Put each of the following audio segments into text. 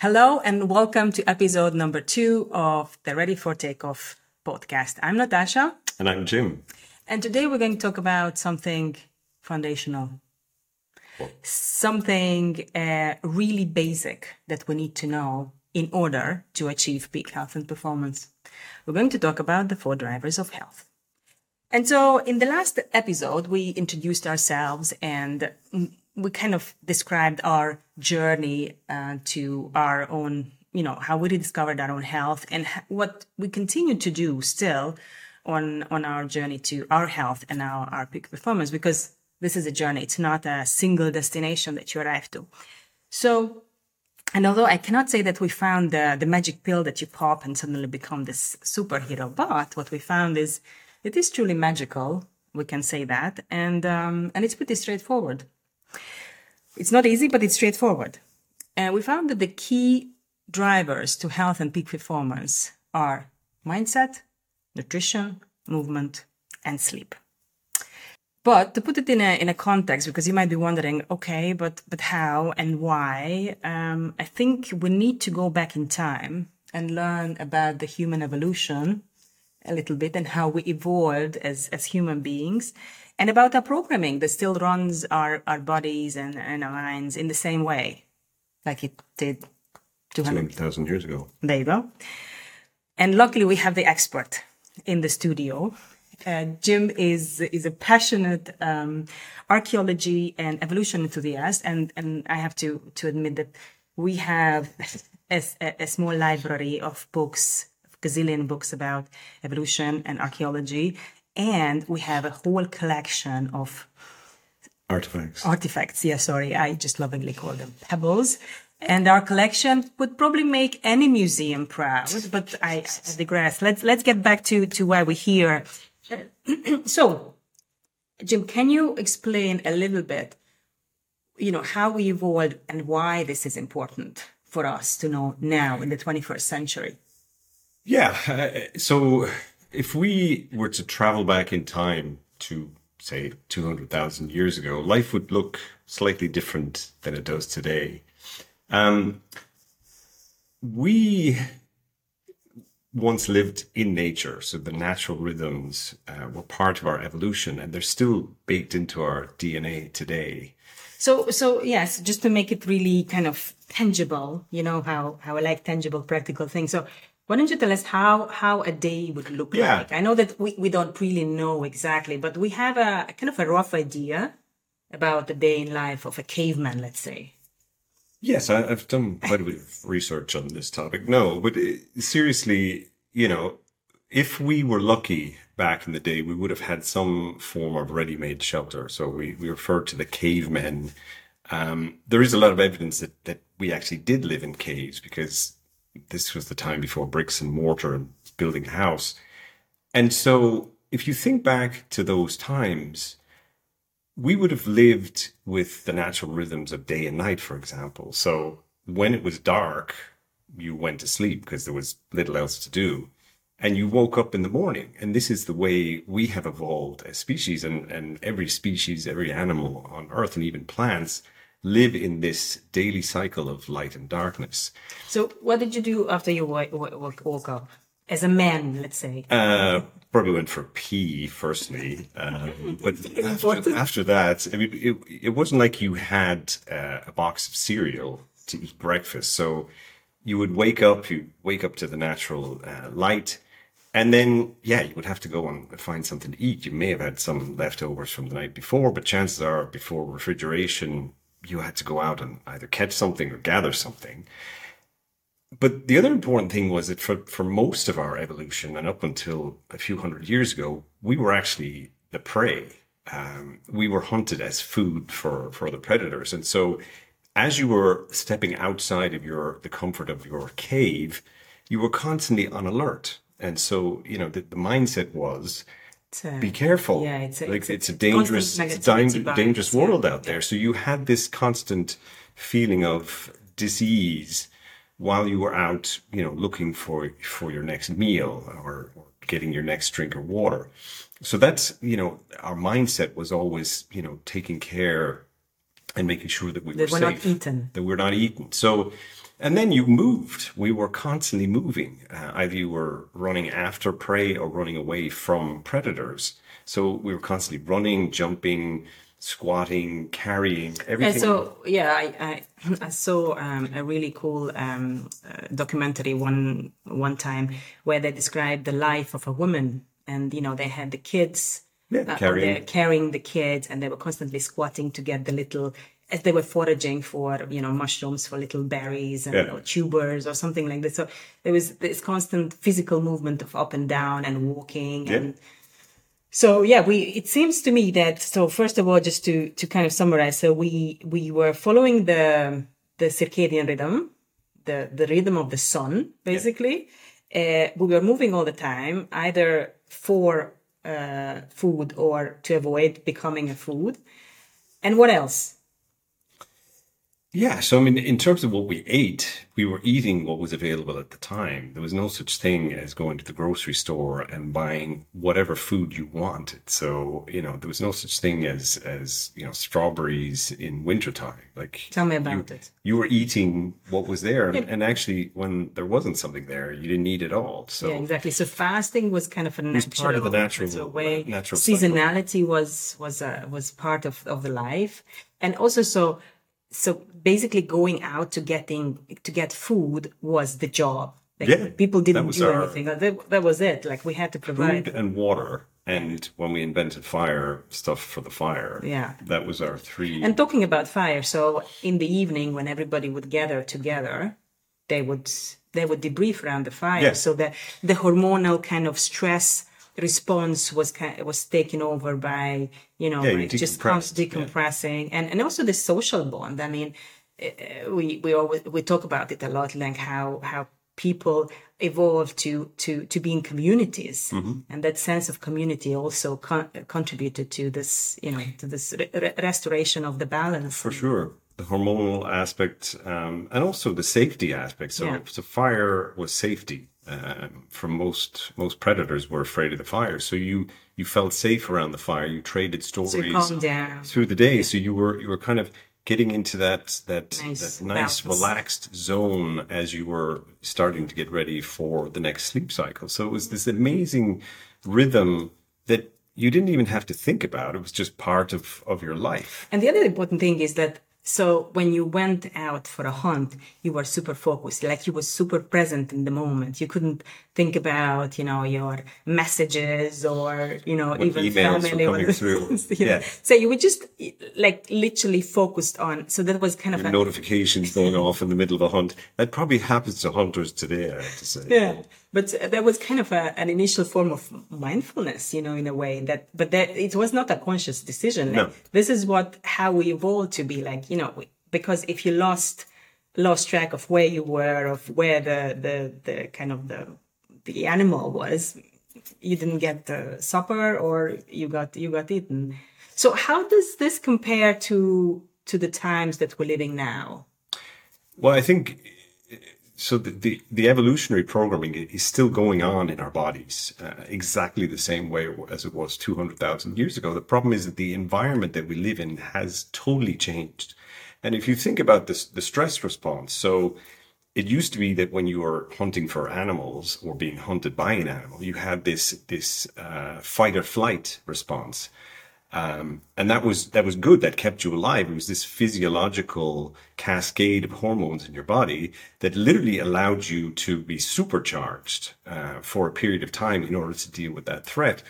Hello and welcome to episode number two of the Ready for Takeoff podcast. I'm Natasa. And I'm Jim. And today we're going to talk about something foundational, what? something uh, really basic that we need to know in order to achieve peak health and performance. We're going to talk about the four drivers of health. And so in the last episode, we introduced ourselves and we kind of described our journey uh, to our own, you know, how we rediscovered our own health and what we continue to do still on on our journey to our health and our, our peak performance because this is a journey. It's not a single destination that you arrive to. So, and although I cannot say that we found the, the magic pill that you pop and suddenly become this superhero, but what we found is it is truly magical. We can say that. And, um, and it's pretty straightforward. It's not easy, but it's straightforward. And we found that the key drivers to health and peak performance are mindset, nutrition, movement, and sleep. But to put it in a in a context, because you might be wondering, okay, but but how and why? Um, I think we need to go back in time and learn about the human evolution a little bit and how we evolved as as human beings, and about our programming that still runs our, our bodies and, and our minds in the same way, like it did 200,000 years ago. There you go. And luckily, we have the expert in the studio. Uh, Jim is is a passionate um, archaeology and evolution enthusiast, and and I have to to admit that we have a, a small library of books, gazillion books about evolution and archaeology, and we have a whole collection of artifacts. Artifacts, yeah, sorry, I just lovingly call them pebbles. And our collection would probably make any museum proud, but I, I digress. Let's let's get back to to why we're here. so, Jim, can you explain a little bit, you know, how we evolved and why this is important for us to know now in the 21st century? Yeah. Uh, so if we were to travel back in time to say 200,000 years ago, life would look slightly different than it does today. Um, we once lived in nature, so the natural rhythms uh, were part of our evolution, and they're still baked into our DNA today. So, so yes, just to make it really kind of tangible, you know how how I like tangible, practical things. So, why don't you tell us how how a day would look yeah. like? I know that we, we don't really know exactly, but we have a kind of a rough idea about the day in life of a caveman, let's say. Yes, I, have done quite a bit of research on this topic. No, but it, uh, seriously, you know, if we were lucky back in the day, we would have had some form of ready-made shelter. So we, we refer to the cavemen. Um, there is a lot of evidence that, that we actually did live in caves because this was the time before bricks and mortar and building a house. And so if you think back to those times, we would have lived with the natural rhythms of day and night, for example. So when it was dark, you went to sleep because there was little else to do. And you woke up in the morning. And this is the way we have evolved as species and, and every species, every animal on earth and even plants live in this daily cycle of light and darkness. So, what did you do after you woke up? As a man, let's say. Uh, probably went for pee firstly, um, but after, after, that, I mean, it, it wasn't like you had uh, a box of cereal to eat breakfast. So you would wake up, you wake up to the natural uh, light, and then yeah, you would have to go and find something to eat. You may have had some leftovers from the night before, but chances are before refrigeration, you had to go out and either catch something or gather something. But the other important thing was that for, for most of our evolution and up until a few hundred years ago, we were actually the prey. Um, we were hunted as food for, for other predators. And so as you were stepping outside of your, the comfort of your cave, you were constantly on alert. And so, you know, the, the mindset was, be careful. Yeah, it's a, like it's, it's a, dangerous, it's a dangerous world out there. So you had this constant feeling of disease while you were out, you know, looking for for your next meal or, or getting your next drink of water. So that's you know our mindset was always you know taking care and making sure that we that were safe, not eaten. that we're not eaten. So And then you moved. We were constantly moving. Uh, either you were running after prey or running away from predators. So we were constantly running, jumping, squatting, carrying everything. And so yeah, I I, I saw um, a really cool um, uh, documentary one one time where they described the life of a woman, and you know they had the kids. Yeah, uh, carrying. carrying the kids, and they were constantly squatting to get the little, as they were foraging for, you know, mushrooms for little berries and Yeah. or tubers or something like this. So there was this constant physical movement of up and down and walking Yeah. and so yeah, we it seems to me that so first of all, just to to kind of summarize, so we we were following the the circadian rhythm, the the rhythm of the sun, basically. Uh, we were moving all the time, either for uh, food or to avoid becoming a food. And what else? Yeah, so I mean, in terms of what we ate, we were eating what was available at the time. There was no such thing as going to the grocery store and buying whatever food you wanted. So, you know, there was no such thing as, as, you know, strawberries in wintertime. Like, Tell me about it. you were eating what was there. And, and actually, when there wasn't something there, you didn't eat it all. So, Yeah, exactly. So fasting was kind of a natural, part of the natural- way. natural cycle. Seasonality was was uh, was part of of the life, and also so so basically going out to getting to get food was the job. Like, Yeah, people didn't do our- anything. That, that was it. Like we had to provide. food and water. And when we invented fire, stuff for the fire. Yeah. That was our three. And talking about fire, so in the evening when everybody would gather together, they would they would debrief around the fire. Yeah. So the the hormonal kind of stress response was kind was taken over by you know Yeah, like just decompressed, constantly yeah. decompressing and and also the social bond. I mean, uh, we we always we talk about it a lot, like how how people evolve to to to be in communities Mm-hmm. and that sense of community also con- contributed to this you know to this re- restoration of the balance For sure. The hormonal aspect um, and also the safety aspect. So, Yeah. so fire was safety. Um, from most most predators were afraid of the fire, so you you felt safe around the fire. You traded stories so through the day, so you were you were kind of getting into that that Nice that nice balance. relaxed zone as you were starting to get ready for the next sleep cycle. So it was this amazing rhythm that you didn't even have to think about. It was just part of of your life. And the other important thing is that so when you went out for a hunt, you were super focused, like you were super present in the moment. You couldn't think about, you know, your messages or, you know, What even emails were family. coming through. You know. Yeah. So you were just like literally focused on. So that was kind of a, notifications going off in the middle of a hunt. That probably happens to hunters today, I have to say. yeah but there was kind of a, an initial form of mindfulness you know in a way that but that it was not a conscious decision. No. Like, this is what how we evolved to be like you know because if you lost lost track of where you were of where the the the kind of the the animal was you didn't get the supper or you got you got eaten. So how does this compare to to the times that we're living now? Well, I think so. The, the, the evolutionary programming is still going on in our bodies uh, exactly the same way as it was 200,000 years ago. The problem is that the environment that we live in has totally changed. And if you think about this, the stress response, so it used to be that when you were hunting for animals or being hunted by an animal, you had this this uh, fight or flight response. Um, and that was that was good. That kept you alive. It was this physiological cascade of hormones in your body that literally allowed you to be supercharged uh, for a period of time in order to deal with that threat.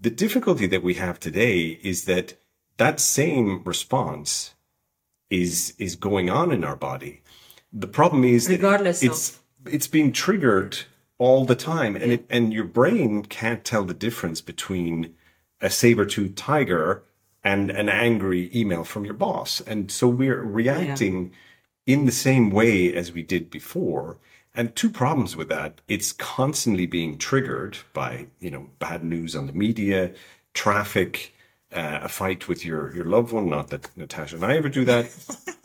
The difficulty that we have today is that that same response is is going on in our body. The problem is Regardless it's it's being triggered all the time, and it and your brain can't tell the difference between a saber-toothed tiger and an angry email from your boss. And so we're reacting in the same way as we did before. And two problems with that. It's constantly being triggered by, you know, bad news on the media, traffic, uh, a fight with your, your loved one. Not that Natasa and I ever do that.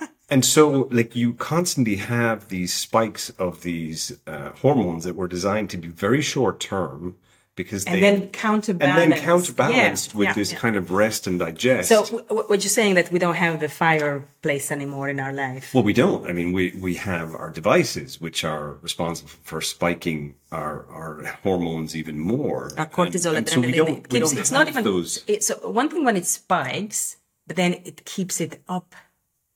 And so, like, you constantly have these spikes of these uh, hormones that were designed to be very short term because and they then counterbalance. and then counterbalanced Yeah, with yeah, this yeah. kind of rest and digest. So w- w- what you're saying that we don't have the fireplace anymore in our life. Well, we don't. I mean, we, we have our devices, which are responsible for spiking our, our hormones even more. Our cortisol and, and, so we don't, we keeps, don't it's not even those. It, so one thing when it spikes, but then it keeps it up.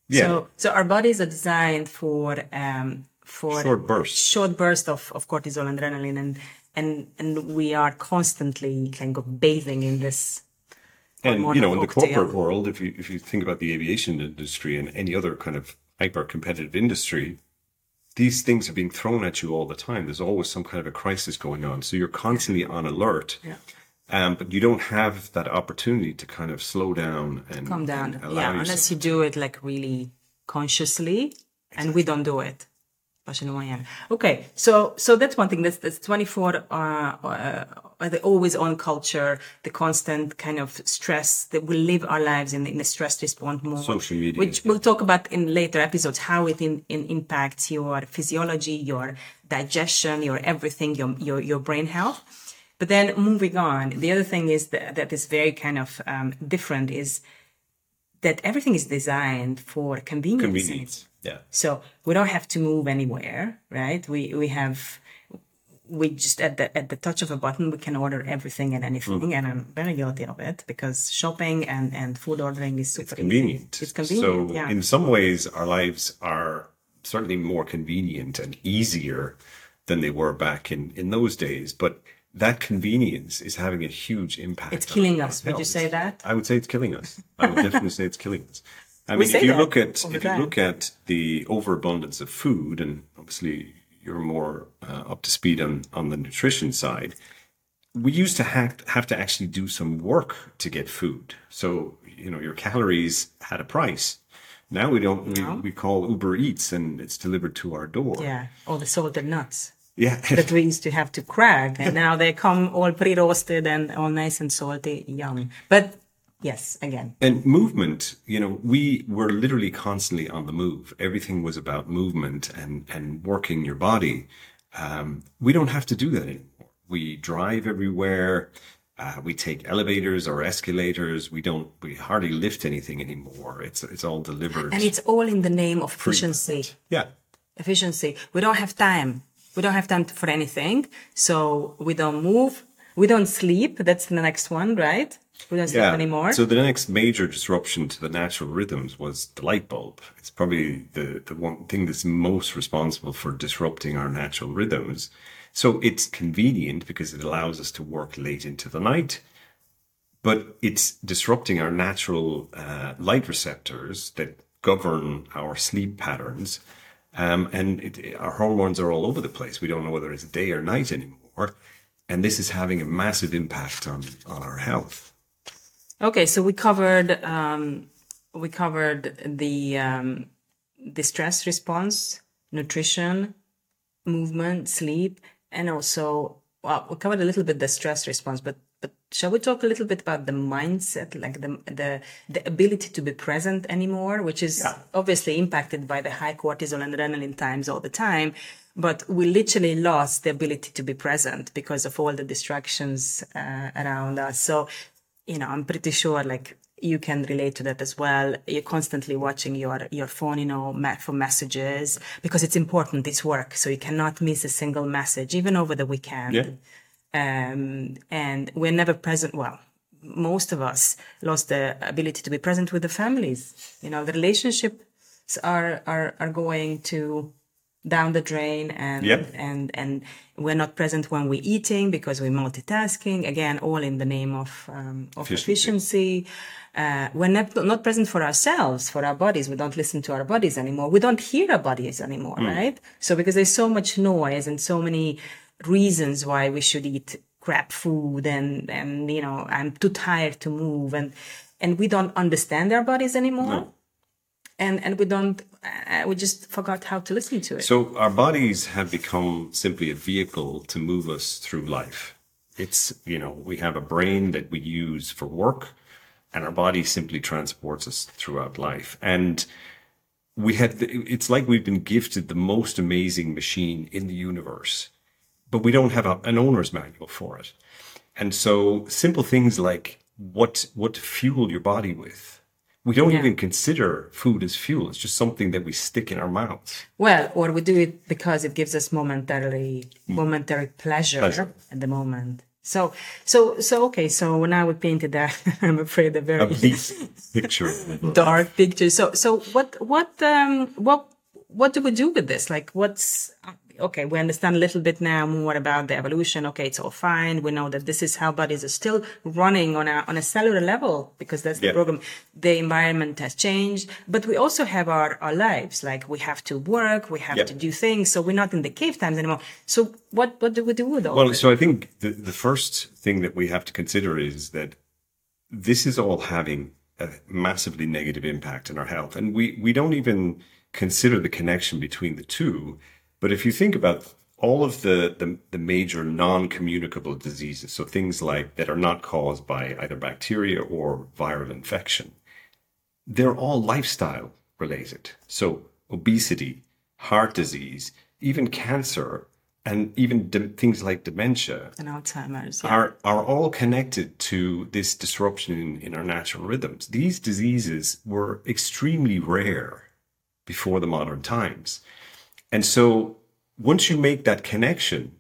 Yeah. So so our bodies are designed for um for Short bursts. short burst of, of cortisol and adrenaline and and and we are constantly kind of bathing in this And you know, in the corporate world, if you if you think about the aviation industry and any other kind of hyper competitive industry, these things are being thrown at you all the time. There's always some kind of a crisis going on, so you're constantly on alert. Yeah. Um, but you don't have that opportunity to kind of slow down and calm down. and Yeah, yourself- unless you do it like really consciously, and we don't do it. Especially when young. Okay, so so that's one thing. That's that's twenty four. Uh, uh, the always on culture, the constant kind of stress that we live our lives in in the stress response mode. Social media. which we'll talk about in later episodes, how it in, in impacts your physiology, your digestion, your everything, your your your brain health. But then moving on, the other thing is that, that is very kind of um, different is that everything is designed for convenience. Convenience. Yeah. So we don't have to move anywhere, right? We we have we just at the at the touch of a button we can order everything and anything, Mm. and I'm very guilty of it because shopping and and food ordering is super Convenient. Easy. It's convenient. So yeah. in some ways, our lives are certainly more convenient and easier than they were back in in those days. But that convenience is having a huge impact. It's killing us. Would you say that? I would say it's killing us. I would definitely say it's killing us. I mean, if you look at if you look at the overabundance of food, and obviously you're more uh, up to speed on on the nutrition side. We used to have, have to actually do some work to get food. So you know, your calories had a price. Now we don't. We, we call Uber Eats, and it's delivered to our door. yeah, all the salted nuts Yeah. that we used to have to crack, and now they come all pre-roasted and all nice and salty, yum. But yes, again, And movement, you know, we were literally constantly on the move. Everything was about movement and, and working your body. Um, we don't have to do that anymore. We drive everywhere. Uh, we take elevators or escalators. We don't, we hardly lift anything anymore. It's, it's all delivered. and it's all in the name of efficiency. yeah. efficiency. We don't have time. We don't have time for anything. So we don't move. We don't sleep. That's the next one, right? We don't sleep Yeah. anymore. So the next major disruption to the natural rhythms was the light bulb. It's probably the, the one thing that's most responsible for disrupting our natural rhythms. So it's convenient because it allows us to work late into the night, but it's disrupting our natural uh, light receptors that govern our sleep patterns. Um, and it, our hormones are all over the place. We don't know whether it's day or night anymore. And this is having a massive impact on, on our health. okay. So we covered, um, we covered the, um, the stress response, nutrition, movement, sleep, and also, well, we covered a little bit the stress response, but, but shall we talk a little bit about the mindset, like the, the, the ability to be present anymore, which is obviously impacted by the high cortisol and adrenaline times all the time. But we literally lost the ability to be present because of all the distractions uh, around us. So, you know, I'm pretty sure like you can relate to that as well. You're constantly watching your, your phone, you know, for messages because it's important. It's work. So you cannot miss a single message, even over the weekend. Yeah. Um, and we're never present. Well, most of us lost the ability to be present with the families. You know, the relationships are, are, are going to down the drain and, Yep. and, and we're not present when we're eating because we're multitasking. Again, all in the name of, um, of Efficiency. efficiency. Uh, we're not, not present for ourselves, for our bodies. We don't listen to our bodies anymore. We don't hear our bodies anymore, right? So because there's so much noise and so many reasons why we should eat crap food and, and, you know, I'm too tired to move and, and we don't understand our bodies anymore. And, and we don't, uh, we just forgot how to listen to it. So our bodies have become simply a vehicle to move us through life. It's, you know, we have a brain that we use for work and our body simply transports us throughout life. And we had, it's like we've been gifted the most amazing machine in the universe, but we don't have a, an owner's manual for it. And so simple things like what, what to fuel your body with. We don't Yeah. even consider food as fuel. It's just something that we stick in our mouths. Well, or we do it because it gives us momentarily momentary pleasure, Pleasure. at the moment. So, so, so okay. So now we painted that. I'm afraid a very A picture. dark picture. So, so what, what, um, what, what do we do with this? Like, what's okay? We understand a little bit now more about the evolution. Okay, it's all fine. We know that this is how bodies are still running on a on a cellular level because that's the Yeah. program. The environment has changed, but we also have our our lives. Like we have to work, we have Yeah. to do things. So we're not in the cave times anymore. So what what do we do with all Well, this? so I think the, the first thing that we have to consider is that this is all having a massively negative impact on our health. And we, we don't even consider the connection between the two. But if you think about all of the, the, the major non-communicable diseases, so things like that are not caused by either bacteria or viral infection, they're all lifestyle related. So obesity, heart disease, even cancer, and even de- things like dementia and Alzheimer's. yeah. are are all connected to this disruption in, in our natural rhythms. These diseases were extremely rare before the modern times. And so once you make that connection,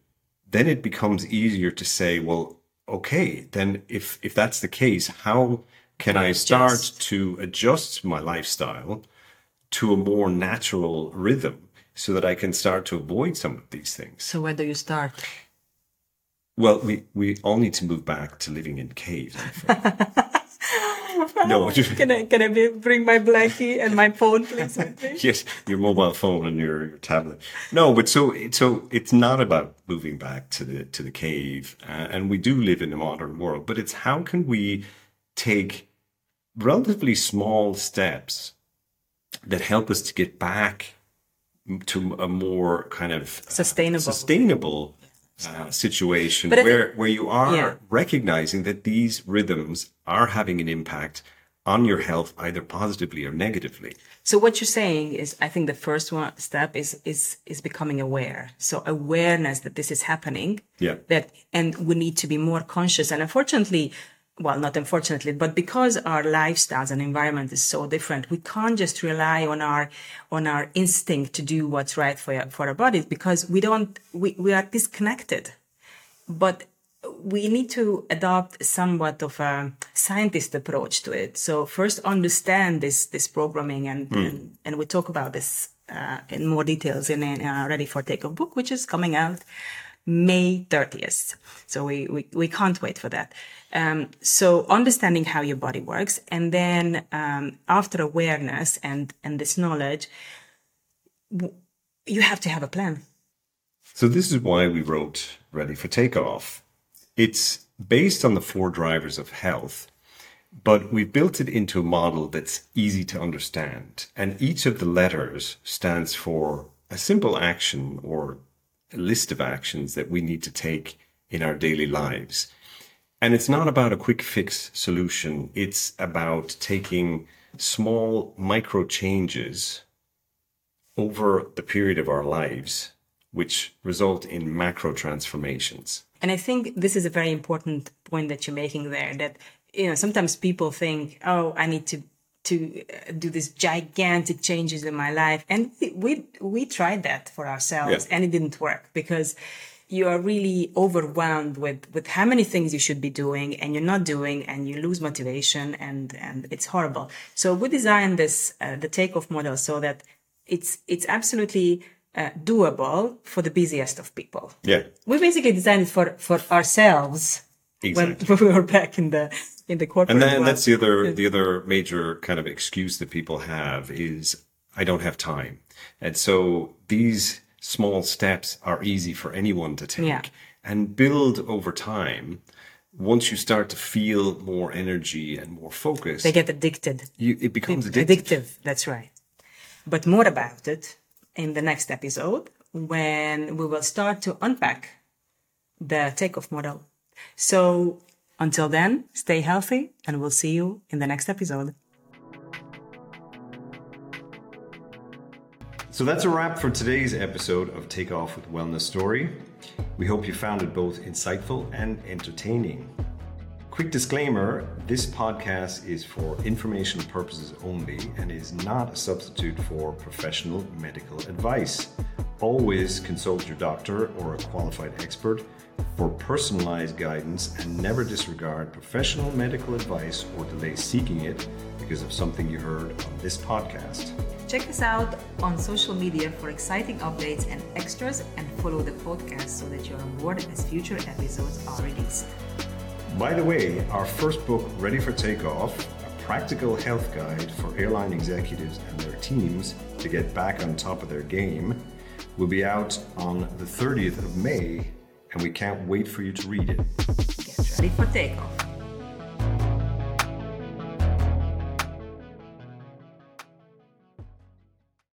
then it becomes easier to say, well, okay, then if if that's the case, how can I start to adjust my lifestyle to a more natural rhythm so that I can start to avoid some of these things? So where do you start? Well, we, we all need to move back to living in caves. No, Can I can I be, bring my blankie and my phone, please? yes, your mobile phone and your, your tablet. No, but so so it's not about moving back to the to the cave, uh, and we do live in a modern world. But it's how can we take relatively small steps that help us to get back to a more kind of Sustainable. sustainable uh, situation where where you are Yeah. recognizing that these rhythms are having an impact on your health either positively or negatively. So what you're saying is, I think the first one step is is is becoming aware. So awareness that this is happening. Yeah. That and we need to be more conscious. And unfortunately, well, not unfortunately, but because our lifestyles and environment is so different, we can't just rely on our on our instinct to do what's right for for our bodies because we don't we, we are disconnected. But we need to adopt somewhat of a scientist approach to it. So first understand this this programming and and, and we talk about this uh, in more details in, our Ready for Takeoff book, which is coming out May 30th. So we, we, we can't wait for that. Um, so understanding how your body works and then um, after awareness and, and this knowledge, w- you have to have a plan. So this is why we wrote Ready for Takeoff. It's based on the four drivers of health, but we've built it into a model that's easy to understand. And each of the letters stands for a simple action or a list of actions that we need to take in our daily lives. And it's not about a quick fix solution. It's about taking small micro changes over the period of our lives, which result in macro transformations. And I think this is a very important point that you're making there. That you know sometimes people think, oh, I need to to uh, do these gigantic changes in my life, and we we, we tried that for ourselves, Yeah. and it didn't work because you are really overwhelmed with with how many things you should be doing and you're not doing and you lose motivation and and it's horrible so we designed this uh, the takeoff model so that it's it's absolutely uh, doable for the busiest of people Yeah, we basically designed it for for ourselves Exactly. when, we were back in the in the corporate and then world. that's the other the other major kind of excuse that people have is I don't have time, and so these small steps are easy for anyone to take Yeah. and build over time. Once you start to feel more energy and more focus, they get addicted you, it becomes addictive. addictive that's right but more about it in the next episode when we will start to unpack the takeoff model so until then stay healthy and we'll see you in the next episode So that's a wrap for today's episode of Takeoff with Wellnesstory. We hope you found it both insightful and entertaining. Quick disclaimer this podcast is for information purposes only and is not a substitute for professional medical advice. Always consult your doctor or a qualified expert for personalized guidance and never disregard professional medical advice or delay seeking it because of something you heard on this podcast. Check us out on social media for exciting updates and extras and follow the podcast so that you're on board as future episodes are released. By the way, our first book, Ready for Takeoff, a practical health guide for airline executives and their teams to get back on top of their game, will be out on the 30th of May, and we can't wait for you to read it. Get ready for takeoff.